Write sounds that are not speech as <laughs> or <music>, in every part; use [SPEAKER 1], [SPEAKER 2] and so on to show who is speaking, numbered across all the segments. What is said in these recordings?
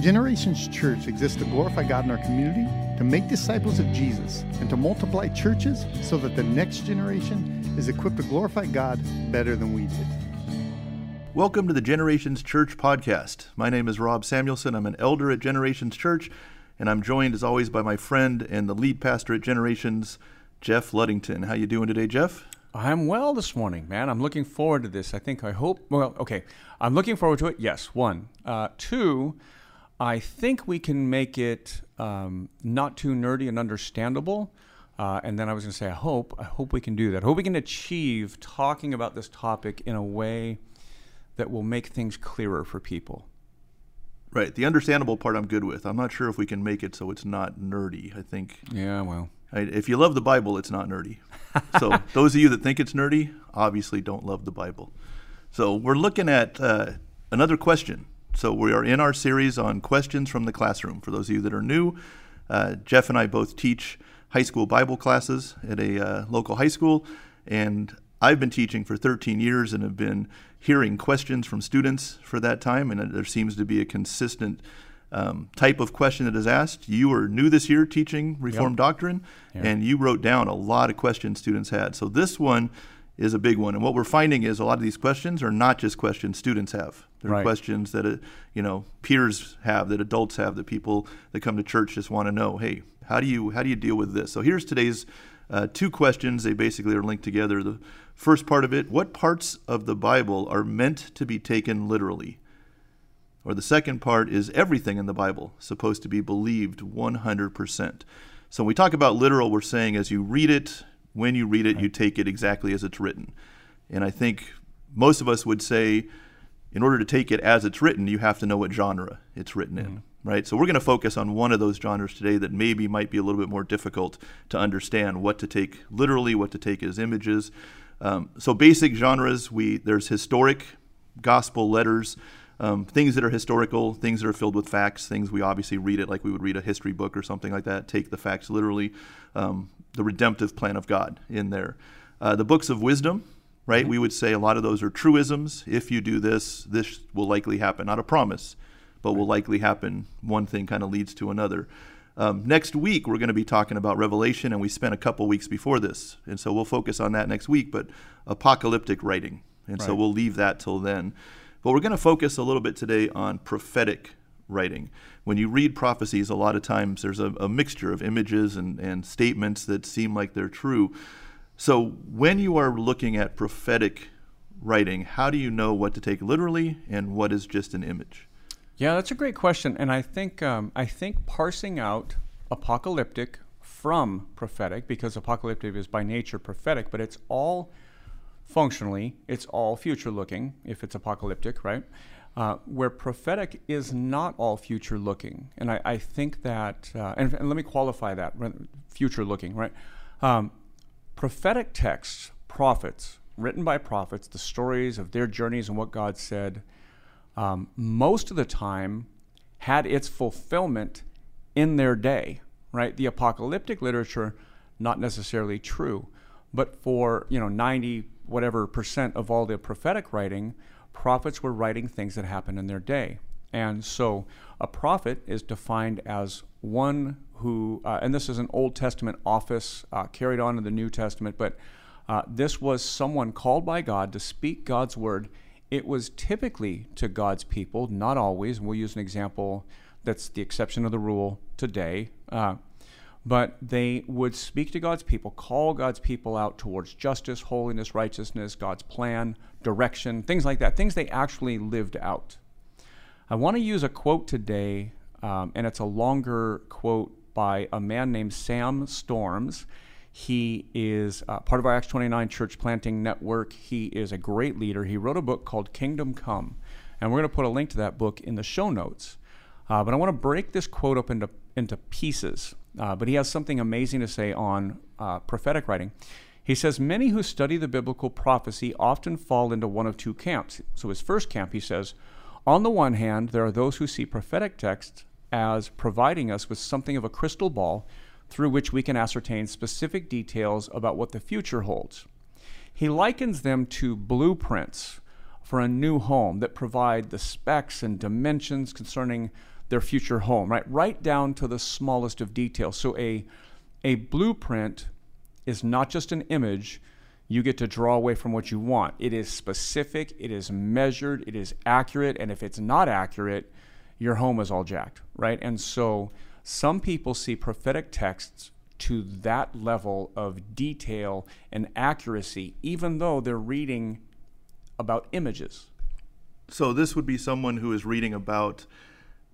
[SPEAKER 1] Generations Church exists to glorify God in our community, to make disciples of Jesus, and to multiply churches so that the next generation is equipped to glorify God better than we did.
[SPEAKER 2] Welcome to the Generations Church podcast. My name is Rob Samuelson. I'm an elder at Generations Church, and I'm joined as always by my friend and the lead pastor at Generations, Jeff Luddington. How you doing today, Jeff?
[SPEAKER 3] I'm well this morning, man. I'm looking forward to this. I think, I hope, well, okay. I'm looking forward to it. Yes, one. Uh, two, I think we can make it um, not too nerdy and understandable. Uh, and then I was going to say, I hope, I hope we can do that. I hope we can achieve talking about this topic in a way that will make things clearer for people.
[SPEAKER 2] Right. The understandable part I'm good with. I'm not sure if we can make it so it's not nerdy. I think.
[SPEAKER 3] Yeah, well.
[SPEAKER 2] I, if you love the Bible, it's not nerdy. so <laughs> those of you that think it's nerdy, obviously don't love the Bible. So we're looking at uh, another question so we are in our series on questions from the classroom. For those of you that are new, uh, Jeff and I both teach high school Bible classes at a uh, local high school, and I've been teaching for 13 years and have been hearing questions from students for that time, and there seems to be a consistent um, type of question that is asked. You were new this year teaching Reformed yep. doctrine, and you wrote down a lot of questions students had. So this one is a big one. And what we're finding is a lot of these questions are not just questions students have. They're right. questions that uh, you know peers have, that adults have, that people that come to church just want to know. Hey, how do you how do you deal with this? So here's today's uh, two questions. They basically are linked together. The first part of it: What parts of the Bible are meant to be taken literally? Or the second part is everything in the Bible supposed to be believed 100%. So when we talk about literal, we're saying as you read it, when you read it, right. you take it exactly as it's written. And I think most of us would say, in order to take it as it's written, you have to know what genre it's written mm-hmm. in, right? So we're going to focus on one of those genres today that maybe might be a little bit more difficult to understand what to take literally, what to take as images. Um, so basic genres, we there's historic gospel letters, um, things that are historical, things that are filled with facts, things we obviously read it like we would read a history book or something like that. Take the facts literally. Um, the redemptive plan of God in there. Uh, the books of wisdom, right? Mm-hmm. We would say a lot of those are truisms. If you do this, this will likely happen. Not a promise, but will likely happen. One thing kind of leads to another. Um, next week, we're going to be talking about Revelation, and we spent a couple weeks before this. And so we'll focus on that next week, but apocalyptic writing. And right. so we'll leave that till then. But we're going to focus a little bit today on prophetic writing. When you read prophecies, a lot of times there's a, a mixture of images and, and statements that seem like they're true. So when you are looking at prophetic writing, how do you know what to take literally and what is just an image?
[SPEAKER 3] Yeah, that's a great question, and I think um, I think parsing out apocalyptic from prophetic, because apocalyptic is by nature prophetic, but it's all functionally, it's all future looking if it's apocalyptic, right? Uh, where prophetic is not all future looking. And I, I think that, uh, and, and, let me qualify that future looking, right? Um, prophetic texts, prophets, written by prophets, the stories of their journeys and what God said, um, most of the time had its fulfillment in their day, right? The apocalyptic literature, not necessarily true, but for, you know, 90 whatever percent of all the prophetic writing, prophets were writing things that happened in their day. And so a prophet is defined as one who, uh, and this is an Old Testament office uh, carried on in the New Testament, but uh, this was someone called by God to speak God's word. It was typically to God's people, not always. And we'll use an example that's the exception of the rule today. But they would speak to God's people, call God's people out towards justice, holiness, righteousness, God's plan, direction, things like that, things they actually lived out. I want to use a quote today, um, and it's a longer quote by a man named Sam Storms. He is uh, part of our Acts 29 church planting network. He is a great leader. He wrote a book called Kingdom Come, and we're going to put a link to that book in the show notes. Uh, but I want to break this quote up into, into pieces. Uh, but he has something amazing to say on uh, prophetic writing. He says, Many who study the biblical prophecy often fall into one of two camps. So, his first camp, he says, on the one hand, there are those who see prophetic texts as providing us with something of a crystal ball through which we can ascertain specific details about what the future holds. He likens them to blueprints for a new home that provide the specs and dimensions concerning their future home, right? Right down to the smallest of details. So a a blueprint is not just an image you get to draw away from what you want. It is specific, it is measured, it is accurate, and if it's not accurate, your home is all jacked, right? And so some people see prophetic texts to that level of detail and accuracy, even though they're reading about images.
[SPEAKER 2] So this would be someone who is reading about,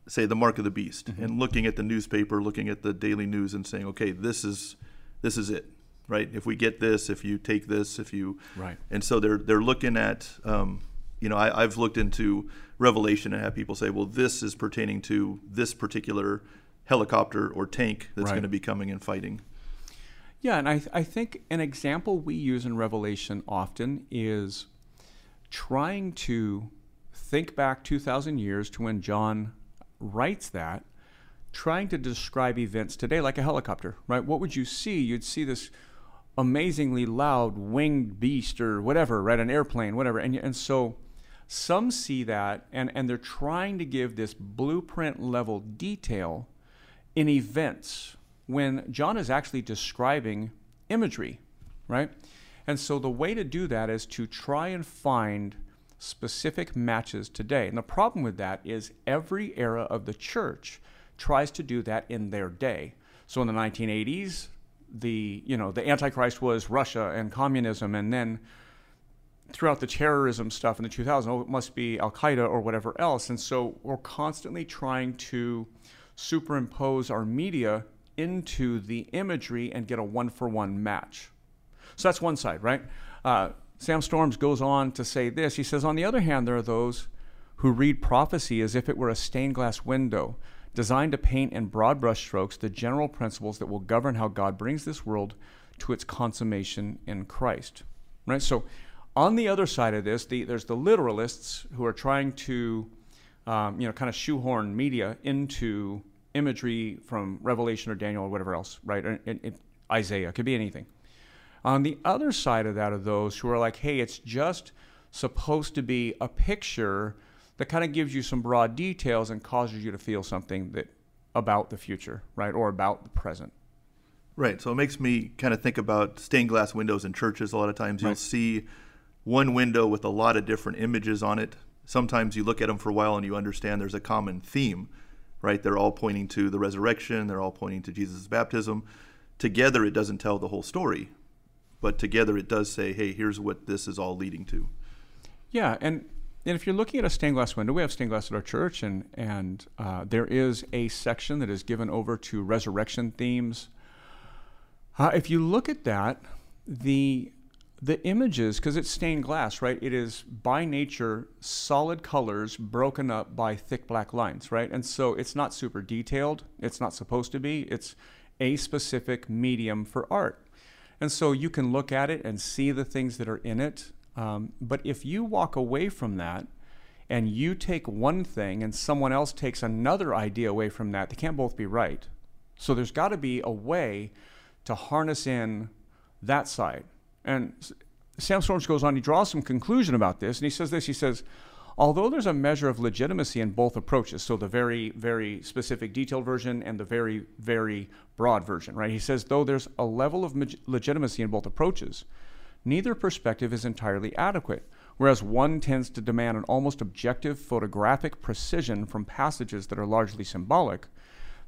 [SPEAKER 2] say, the mark of the beast, mm-hmm. and looking at the newspaper, looking at the daily news, and saying, "Okay, this is this is it right? If we get this, if you take this, if you
[SPEAKER 3] right,
[SPEAKER 2] and so they're they're looking at, um, you know, I, I've looked into Revelation and have people say, well, this is pertaining to this particular helicopter or tank that's right. going to be coming and fighting.
[SPEAKER 3] Yeah, and I, I think an example we use in Revelation often is trying to think back 2,000 years to when John writes that, trying to describe events today like a helicopter, right? What would you see? You'd see this amazingly loud winged beast or whatever, right? An airplane, whatever. And, and so some see that and, and they're trying to give this blueprint level detail in events when John is actually describing imagery, right? And so the way to do that is to try and find specific matches today. And the problem with that is every era of the church tries to do that in their day. So in the 1980s, the you know the antichrist was Russia and communism, and then throughout the terrorism stuff in the 2000s, oh, it must be Al Qaeda or whatever else. And so we're constantly trying to superimpose our media into the imagery and get a one for one match. So that's one side, right? Uh, Sam Storms goes on to say this. He says, on the other hand, there are those who read prophecy as if it were a stained glass window designed to paint in broad brushstrokes the general principles that will govern how God brings this world to its consummation in Christ. Right? So, on the other side of this, the, there's the literalists who are trying to, um, you know, kind of shoehorn media into imagery from Revelation or Daniel or whatever else, right? Isaiah, it could be anything. On the other side of that, are those who are like, hey, it's just supposed to be a picture that kind of gives you some broad details and causes you to feel something that about the future, right, or about the present.
[SPEAKER 2] Right. So it makes me kind of think about stained glass windows in churches. A lot of times you'll see one window with a lot of different images on it. Sometimes you look at them for a while and you understand there's a common theme, right? They're all pointing to the resurrection, they're all pointing to Jesus' baptism. Together, it doesn't tell the whole story, but together it does say, hey, here's what this is all leading to.
[SPEAKER 3] Yeah, and and if you're looking at a stained glass window, we have stained glass at our church, and and uh, there is a section that is given over to resurrection themes. Uh, if you look at that, the the images, because it's stained glass, right? It is by nature solid colors broken up by thick black lines, right? And so it's not super detailed. It's not supposed to be. It's a specific medium for art. And so you can look at it and see the things that are in it. Um, but if you walk away from that and you take one thing and someone else takes another idea away from that, they can't both be right. So there's got to be a way to harness in that side. And Sam Storms goes on, he draws some conclusion about this, and he says this he says, although there's a measure of legitimacy in both approaches, so the very, very specific detailed version and the very, very broad version, right? He says, though there's a level of legitimacy in both approaches, neither perspective is entirely adequate, whereas one tends to demand an almost objective photographic precision from passages that are largely symbolic,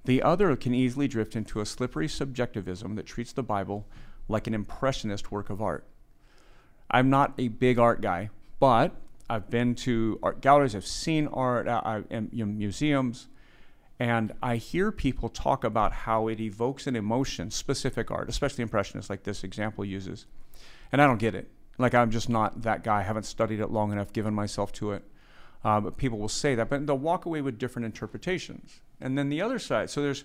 [SPEAKER 3] the other can easily drift into a slippery subjectivism that treats the Bible like an impressionist work of art. I'm not a big art guy, but I've been to art galleries, I've seen art uh, in museums, and I hear people talk about how it evokes an emotion, specific art, especially impressionists, like this example uses and I don't get it. Like I'm just not that guy. I haven't studied it long enough, given myself to it. Uh, but people will say that, but they'll walk away with different interpretations. And then the other side. So there's,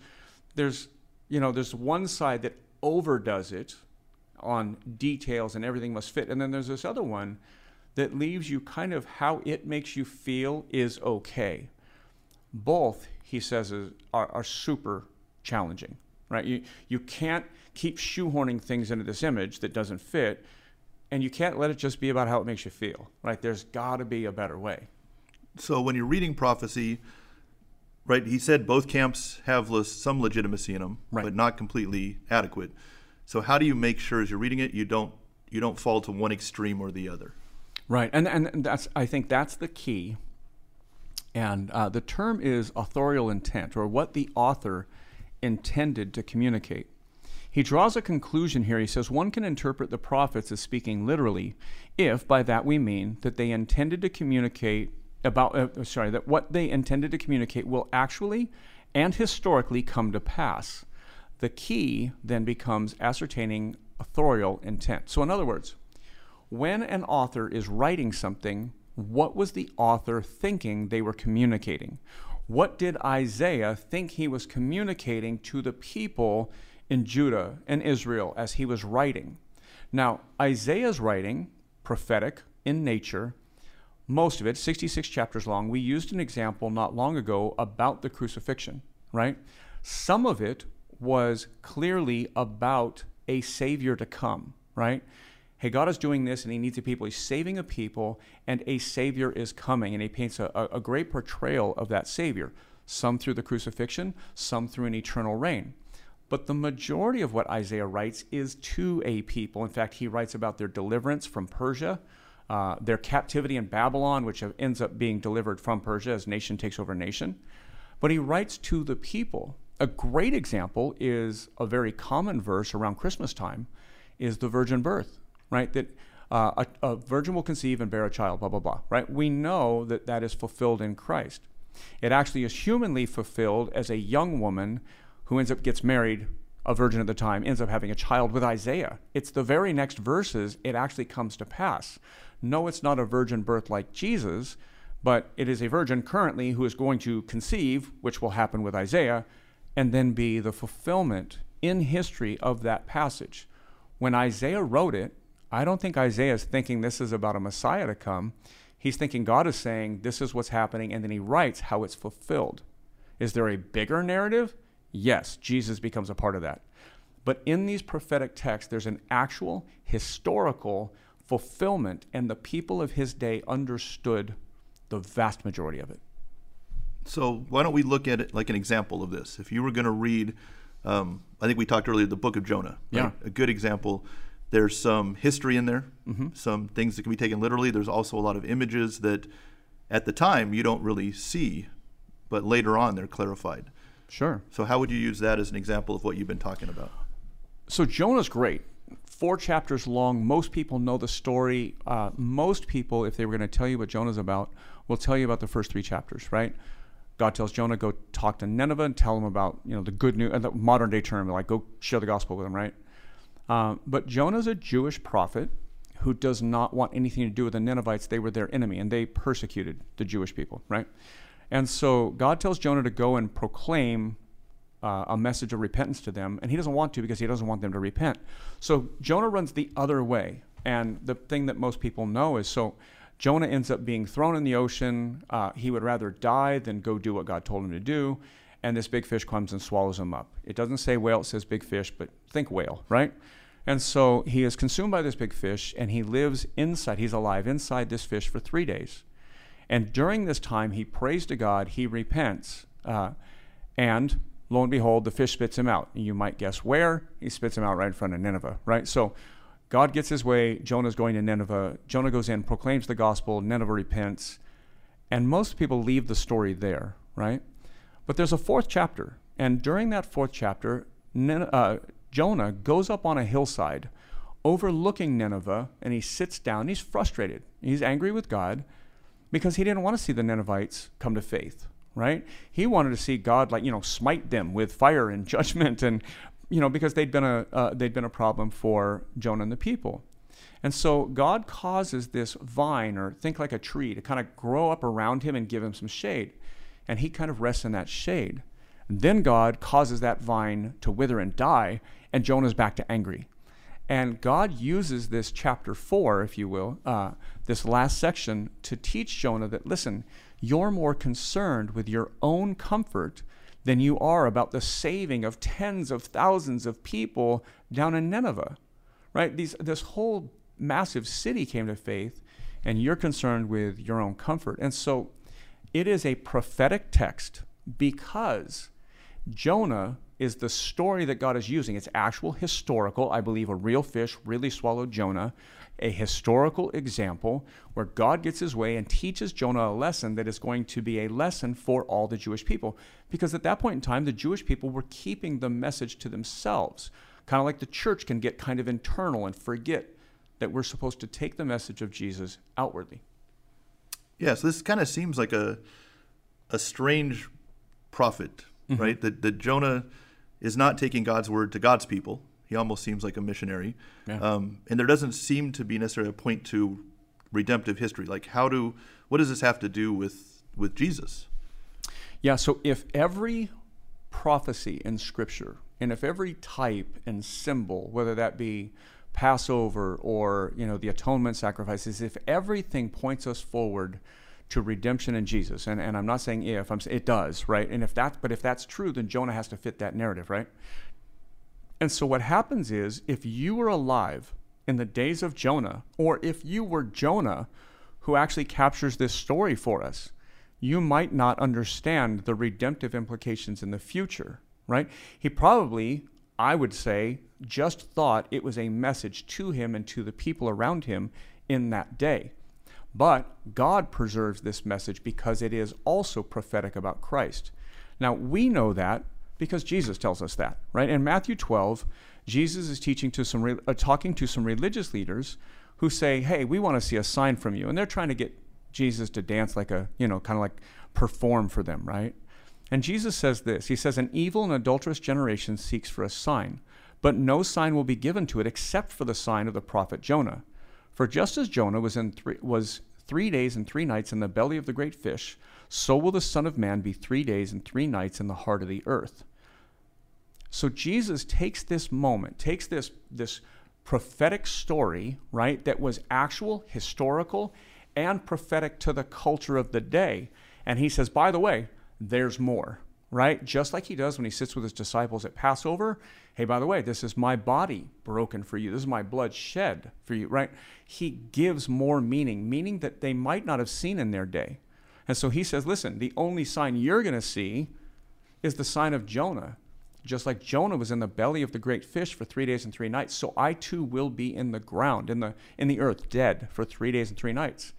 [SPEAKER 3] there's, you know, there's one side that overdoes it on details and everything must fit, and then there's this other one that leaves you kind of how it makes you feel is okay. Both, he says, is, are, are super challenging, right? You you can't keep shoehorning things into this image that doesn't fit and you can't let it just be about how it makes you feel right there's got to be a better way
[SPEAKER 2] so when you're reading prophecy Right. He said both camps have some legitimacy in them,
[SPEAKER 3] Right.
[SPEAKER 2] but not completely adequate. So how do you make sure as you're reading it you don't you don't fall to one extreme or the other?
[SPEAKER 3] Right, and and that's I think that's the key. And uh, the term is authorial intent, or what the author intended to communicate. He draws a conclusion here. He says one can interpret the prophets as speaking literally, if by that we mean that they intended to communicate about uh, sorry that what they intended to communicate will actually and historically come to pass. The key then becomes ascertaining authorial intent. So, in other words, when an author is writing something, what was the author thinking they were communicating? What did Isaiah think he was communicating to the people in Judah and Israel as he was writing? Now, Isaiah's writing, prophetic in nature, most of it, 66 chapters long. We used an example not long ago about the crucifixion, right? Some of it was clearly about a Savior to come, right? Hey, God is doing this and He needs a people. He's saving a people, and a Savior is coming. And He paints a, a great portrayal of that Savior, some through the crucifixion, some through an eternal reign. But the majority of what Isaiah writes is to a people. In fact, he writes about their deliverance from Persia, uh, their captivity in Babylon, which ends up being delivered from Persia as nation takes over nation. But he writes to the people. A great example is a very common verse around Christmas time is the virgin birth, right? That uh, a, a virgin will conceive and bear a child, blah, blah, blah, right? We know that that is fulfilled in Christ. It actually is humanly fulfilled as a young woman who ends up gets married, a virgin at the time, ends up having a child with Isaiah. It's the very next verses it actually comes to pass. No, it's not a virgin birth like Jesus, but it is a virgin currently who is going to conceive, which will happen with Isaiah, and then be the fulfillment in history of that passage. When Isaiah wrote it, I don't think Isaiah is thinking this is about a Messiah to come. He's thinking God is saying this is what's happening, and then he writes how it's fulfilled. Is there a bigger narrative? Yes, Jesus becomes a part of that. But in these prophetic texts, there's an actual historical fulfillment, and the people of his day understood the vast majority of it.
[SPEAKER 2] So why don't we look at it like an example of this? If you were going to read, um, I think we talked earlier, the book of Jonah.
[SPEAKER 3] Yeah.
[SPEAKER 2] A good example. There's some history in there,
[SPEAKER 3] Mm-hmm.
[SPEAKER 2] some things that can be taken literally. There's also a lot of images that, at the time, you don't really see, but later on they're clarified.
[SPEAKER 3] Sure.
[SPEAKER 2] So how would you use that as an example of what you've been talking about?
[SPEAKER 3] So Jonah's great. Four chapters long. Most people know the story. Uh, most people, if they were going to tell you what Jonah's about, will tell you about the first three chapters, right? God tells Jonah, go talk to Nineveh and tell them about, you know, the good news, the modern day term, like go share the gospel with them, right? Uh, but Jonah's a Jewish prophet who does not want anything to do with the Ninevites. They were their enemy and they persecuted the Jewish people, right? And so God tells Jonah to go and proclaim uh, a message of repentance to them, and he doesn't want to because he doesn't want them to repent. So Jonah runs the other way. And the thing that most people know is so Jonah ends up being thrown in the ocean. Uh, he would rather die than go do what God told him to do. And this big fish comes and swallows him up. It doesn't say whale, it says big fish, but think whale, right? And so he is consumed by this big fish, and he lives inside, he's alive inside this fish for three days. And during this time, he prays to God, he repents, uh, and lo and behold, the fish spits him out. You might guess where. He spits him out right in front of Nineveh, right? So God gets his way. Jonah's going to Nineveh. Jonah goes in, proclaims the gospel. Nineveh repents. And most people leave the story there, right? But there's a fourth chapter. And during that fourth chapter, uh, Jonah goes up on a hillside overlooking Nineveh and he sits down. He's frustrated. He's angry with God because he didn't want to see the Ninevites come to faith, right? He wanted to see God like, you know, smite them with fire and <laughs> judgment and you know, because they'd been a uh, they'd been a problem for Jonah and the people. And so God causes this vine or think like a tree to kind of grow up around him and give him some shade. And he kind of rests in that shade. Then God causes that vine to wither and die, and Jonah's back to angry. And God uses this chapter four, if you will, uh, this last section, to teach Jonah that, listen, you're more concerned with your own comfort than you are about the saving of tens of thousands of people down in Nineveh. Right? These, this whole massive city came to faith, and you're concerned with your own comfort. And so it is a prophetic text because Jonah is the story that God is using. It's actual historical. I believe a real fish really swallowed Jonah. A historical example where God gets his way and teaches Jonah a lesson that is going to be a lesson for all the Jewish people. Because at that point in time, the Jewish people were keeping the message to themselves. Kind of like the church can get kind of internal and forget that we're supposed to take the message of Jesus outwardly.
[SPEAKER 2] Yeah, so this kind of seems like a a strange prophet, mm-hmm. right? That that Jonah is not taking God's word to God's people. He almost seems like a missionary, yeah. um, and there doesn't seem to be necessarily a point to redemptive history. Like, how do what does this have to do with with Jesus?
[SPEAKER 3] Yeah, so if every prophecy in Scripture, and if every type and symbol, whether that be Passover or you know the atonement sacrifices, if everything points us forward to redemption in Jesus, and, and I'm not saying if, I'm it does, right? And if that, but if that's true, then Jonah has to fit that narrative, right? And so what happens is, if you were alive in the days of Jonah, or if you were Jonah, who actually captures this story for us, you might not understand the redemptive implications in the future, right? He probably, I would say, just thought it was a message to him and to the people around him in that day. But God preserves this message because it is also prophetic about Christ. Now, we know that because Jesus tells us that, right? In Matthew 12, Jesus is teaching to some uh, talking to some religious leaders who say, "Hey, we want to see a sign from you." And they're trying to get Jesus to dance like a, you know, kind of like perform for them, right? And Jesus says this. He says, "An evil and adulterous generation seeks for a sign, but no sign will be given to it except for the sign of the prophet Jonah." For just as Jonah was, in three, was three days and three nights in the belly of the great fish, so will the Son of Man be three days and three nights in the heart of the earth. So Jesus takes this moment, takes this, this prophetic story, right, that was actual, historical, and prophetic to the culture of the day. And he says, by the way, there's more right? Just like he does when he sits with his disciples at Passover. Hey, by the way, this is my body broken for you. This is my blood shed for you, right? He gives more meaning, meaning that they might not have seen in their day. And so he says, listen, the only sign you're going to see is the sign of Jonah. Just like Jonah was in the belly of the great fish for three days and three nights, so I too will be in the ground, in the in the earth, dead for three days and three nights.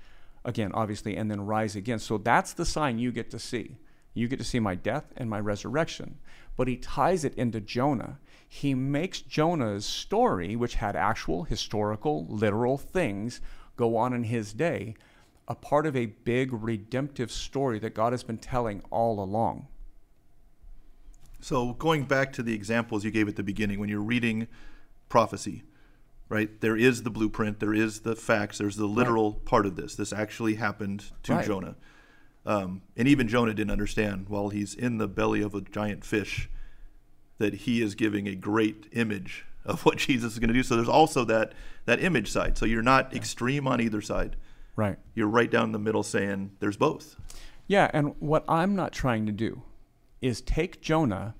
[SPEAKER 3] Again, obviously, and then rise again. So that's the sign you get to see. You get to see my death and my resurrection. But he ties it into Jonah. He makes Jonah's story, which had actual historical, literal things go on in his day, a part of a big redemptive story that God has been telling all along.
[SPEAKER 2] So, going back to the examples you gave at the beginning, when you're reading prophecy, right, there is the blueprint, there is the facts, there's the literal right. part of this. This actually happened to right. Jonah. Um, and even Jonah didn't understand while he's in the belly of a giant fish that he is giving a great image of what <laughs> Jesus is going to do. So there's also that that image side. So you're not yeah. extreme on either side.
[SPEAKER 3] Right.
[SPEAKER 2] You're right down the middle saying there's both.
[SPEAKER 3] Yeah, and what I'm not trying to do is take Jonah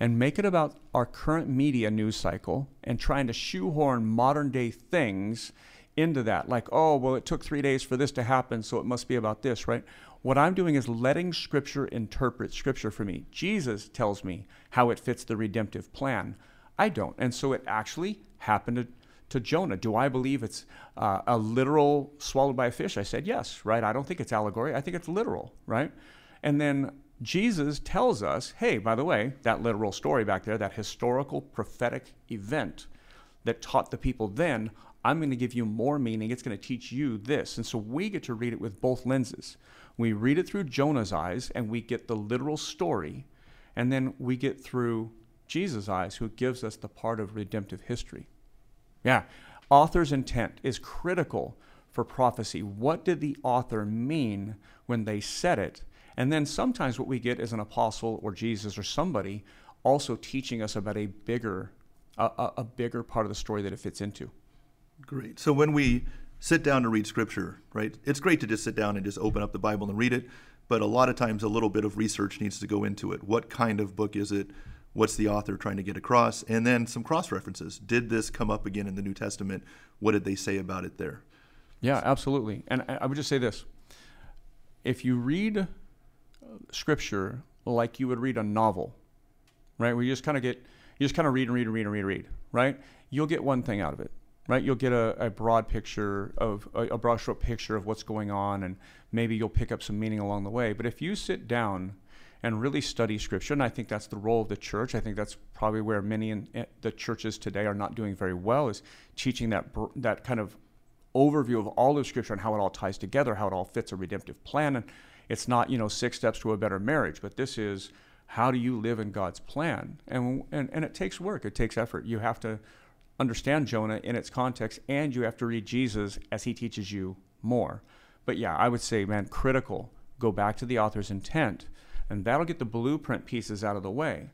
[SPEAKER 3] and make it about our current media news cycle and trying to shoehorn modern day things into that. Like, oh, well, it took three days for this to happen, so it must be about this, right? What I'm doing is letting Scripture interpret Scripture for me. Jesus tells me how it fits the redemptive plan. I don't. And so it actually happened to, to Jonah. Do I believe it's uh, a literal swallowed by a fish? I said yes, right? I don't think it's allegory. I think it's literal, right? And then Jesus tells us, hey, by the way, that literal story back there, that historical prophetic event that taught the people then, I'm going to give you more meaning. It's going to teach you this. And so we get to read it with both lenses. We read it through Jonah's eyes and we get the literal story, and then we get through Jesus' eyes, who gives us the part of redemptive history. Yeah, author's intent is critical for prophecy. What did the author mean when they said it? And then sometimes what we get is an apostle or Jesus or somebody also teaching us about a bigger, a, a bigger part of the story that it fits into.
[SPEAKER 2] Great. So when we sit down to read scripture, right? It's great to just sit down and just open up the Bible and read it, but a lot of times a little bit of research needs to go into it. What kind of book is it? What's the author trying to get across? And then some cross references. Did this come up again in the New Testament? What did they say about it there?
[SPEAKER 3] Yeah, absolutely. And I would just say this if you read uh, scripture like you would read a novel, right? Where you just kind of get, you just kind of read and read and read and read and read, right? You'll get one thing out of it, right? You'll get a, a broad picture of a, a broad stroke picture of what's going on, and maybe you'll pick up some meaning along the way. But if you sit down and really study Scripture, and I think that's the role of the church. I think that's probably where many in, in the churches today are not doing very well is teaching that that kind of overview of all of Scripture and how it all ties together, how it all fits a redemptive plan. And it's not you know six steps to a better marriage, but this is how do you live in God's plan? And and, and it takes work. It takes effort. You have to understand Jonah in its context, and you have to read Jesus as he teaches you more. But yeah, I would say, man, critical. Go back to the author's intent and that'll get the blueprint pieces out of the way.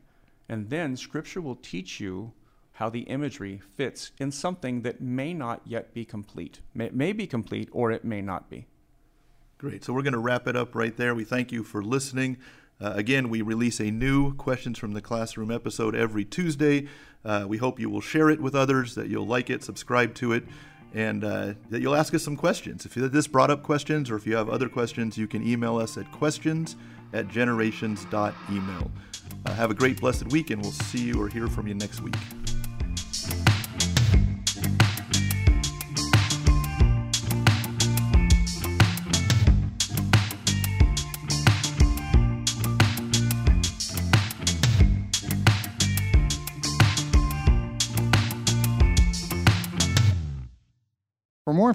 [SPEAKER 3] And then Scripture will teach you how the imagery fits in something that may not yet be complete. It may be complete or it may not be.
[SPEAKER 2] Great. So we're going to wrap it up right there. We thank you for listening. Uh, again, we release a new Questions from the Classroom episode every Tuesday. Uh, we hope you will share it with others, that you'll like it, subscribe to it, and uh, that you'll ask us some questions. If this brought up questions or if you have other questions, you can email us at questions at generations.email. Uh, have a great, blessed week, and we'll see you or hear from you next week.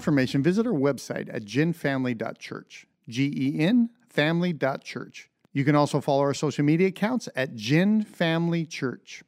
[SPEAKER 1] Information, visit our website at genfamily.church. G E N family.church. You can also follow our social media accounts at Gen Family Church.